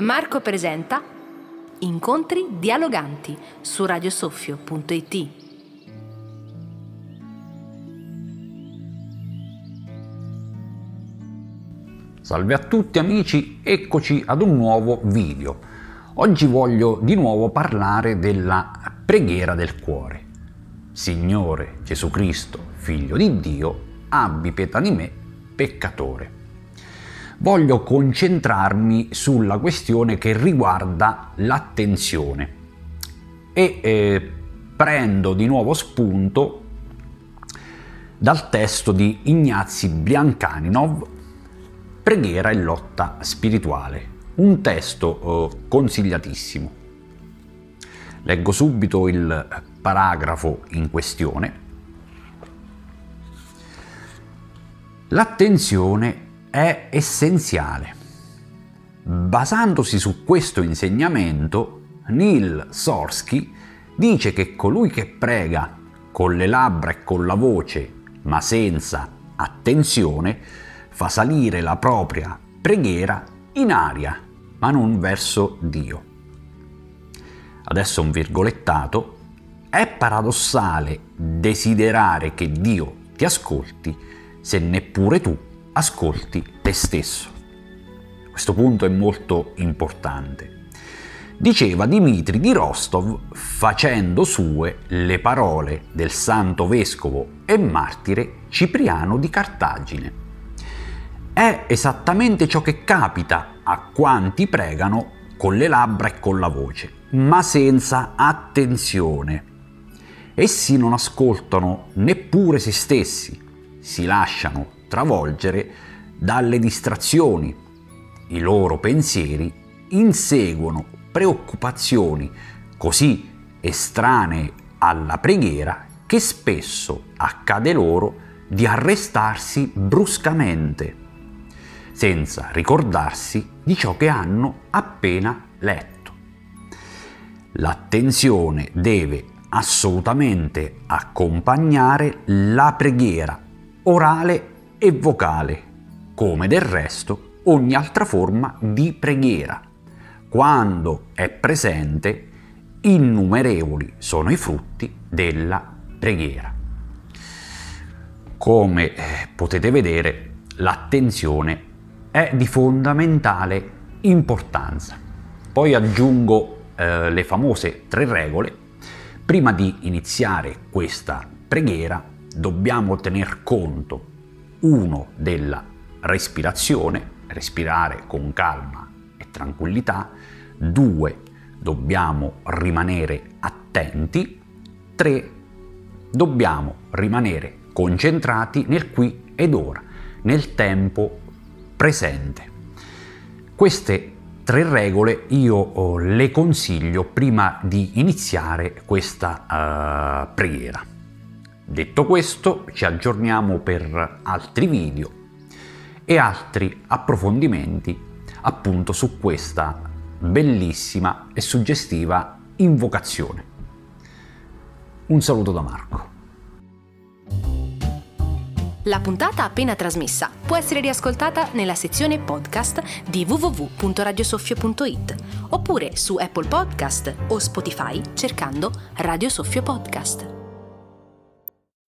Marco presenta Incontri dialoganti su radiosoffio.it. Salve a tutti amici, eccoci ad un nuovo video. Oggi voglio di nuovo parlare della preghiera del cuore. Signore Gesù Cristo, Figlio di Dio, abbi pietà di me, peccatore voglio concentrarmi sulla questione che riguarda l'attenzione e eh, prendo di nuovo spunto dal testo di Ignazi Biancaninov Preghiera e lotta spirituale, un testo eh, consigliatissimo. Leggo subito il paragrafo in questione. L'attenzione è essenziale. Basandosi su questo insegnamento, Neil Sorsky dice che colui che prega con le labbra e con la voce, ma senza attenzione, fa salire la propria preghiera in aria, ma non verso Dio. Adesso un virgolettato. È paradossale desiderare che Dio ti ascolti se neppure tu ascolti te stesso. Questo punto è molto importante. Diceva Dimitri di Rostov facendo sue le parole del santo vescovo e martire Cipriano di Cartagine. È esattamente ciò che capita a quanti pregano con le labbra e con la voce, ma senza attenzione. Essi non ascoltano neppure se stessi, si lasciano travolgere dalle distrazioni. I loro pensieri inseguono preoccupazioni così estranee alla preghiera che spesso accade loro di arrestarsi bruscamente, senza ricordarsi di ciò che hanno appena letto. L'attenzione deve assolutamente accompagnare la preghiera orale e vocale, come del resto ogni altra forma di preghiera. Quando è presente, innumerevoli sono i frutti della preghiera. Come eh, potete vedere, l'attenzione è di fondamentale importanza. Poi aggiungo eh, le famose tre regole. Prima di iniziare questa preghiera dobbiamo tener conto uno della respirazione, respirare con calma e tranquillità, due dobbiamo rimanere attenti, tre dobbiamo rimanere concentrati nel qui ed ora, nel tempo presente. Queste tre regole io oh, le consiglio prima di iniziare questa uh, preghiera. Detto questo, ci aggiorniamo per altri video e altri approfondimenti appunto su questa bellissima e suggestiva invocazione. Un saluto da Marco. La puntata appena trasmessa può essere riascoltata nella sezione podcast di www.radiosoffio.it oppure su Apple Podcast o Spotify cercando Radio Soffio Podcast.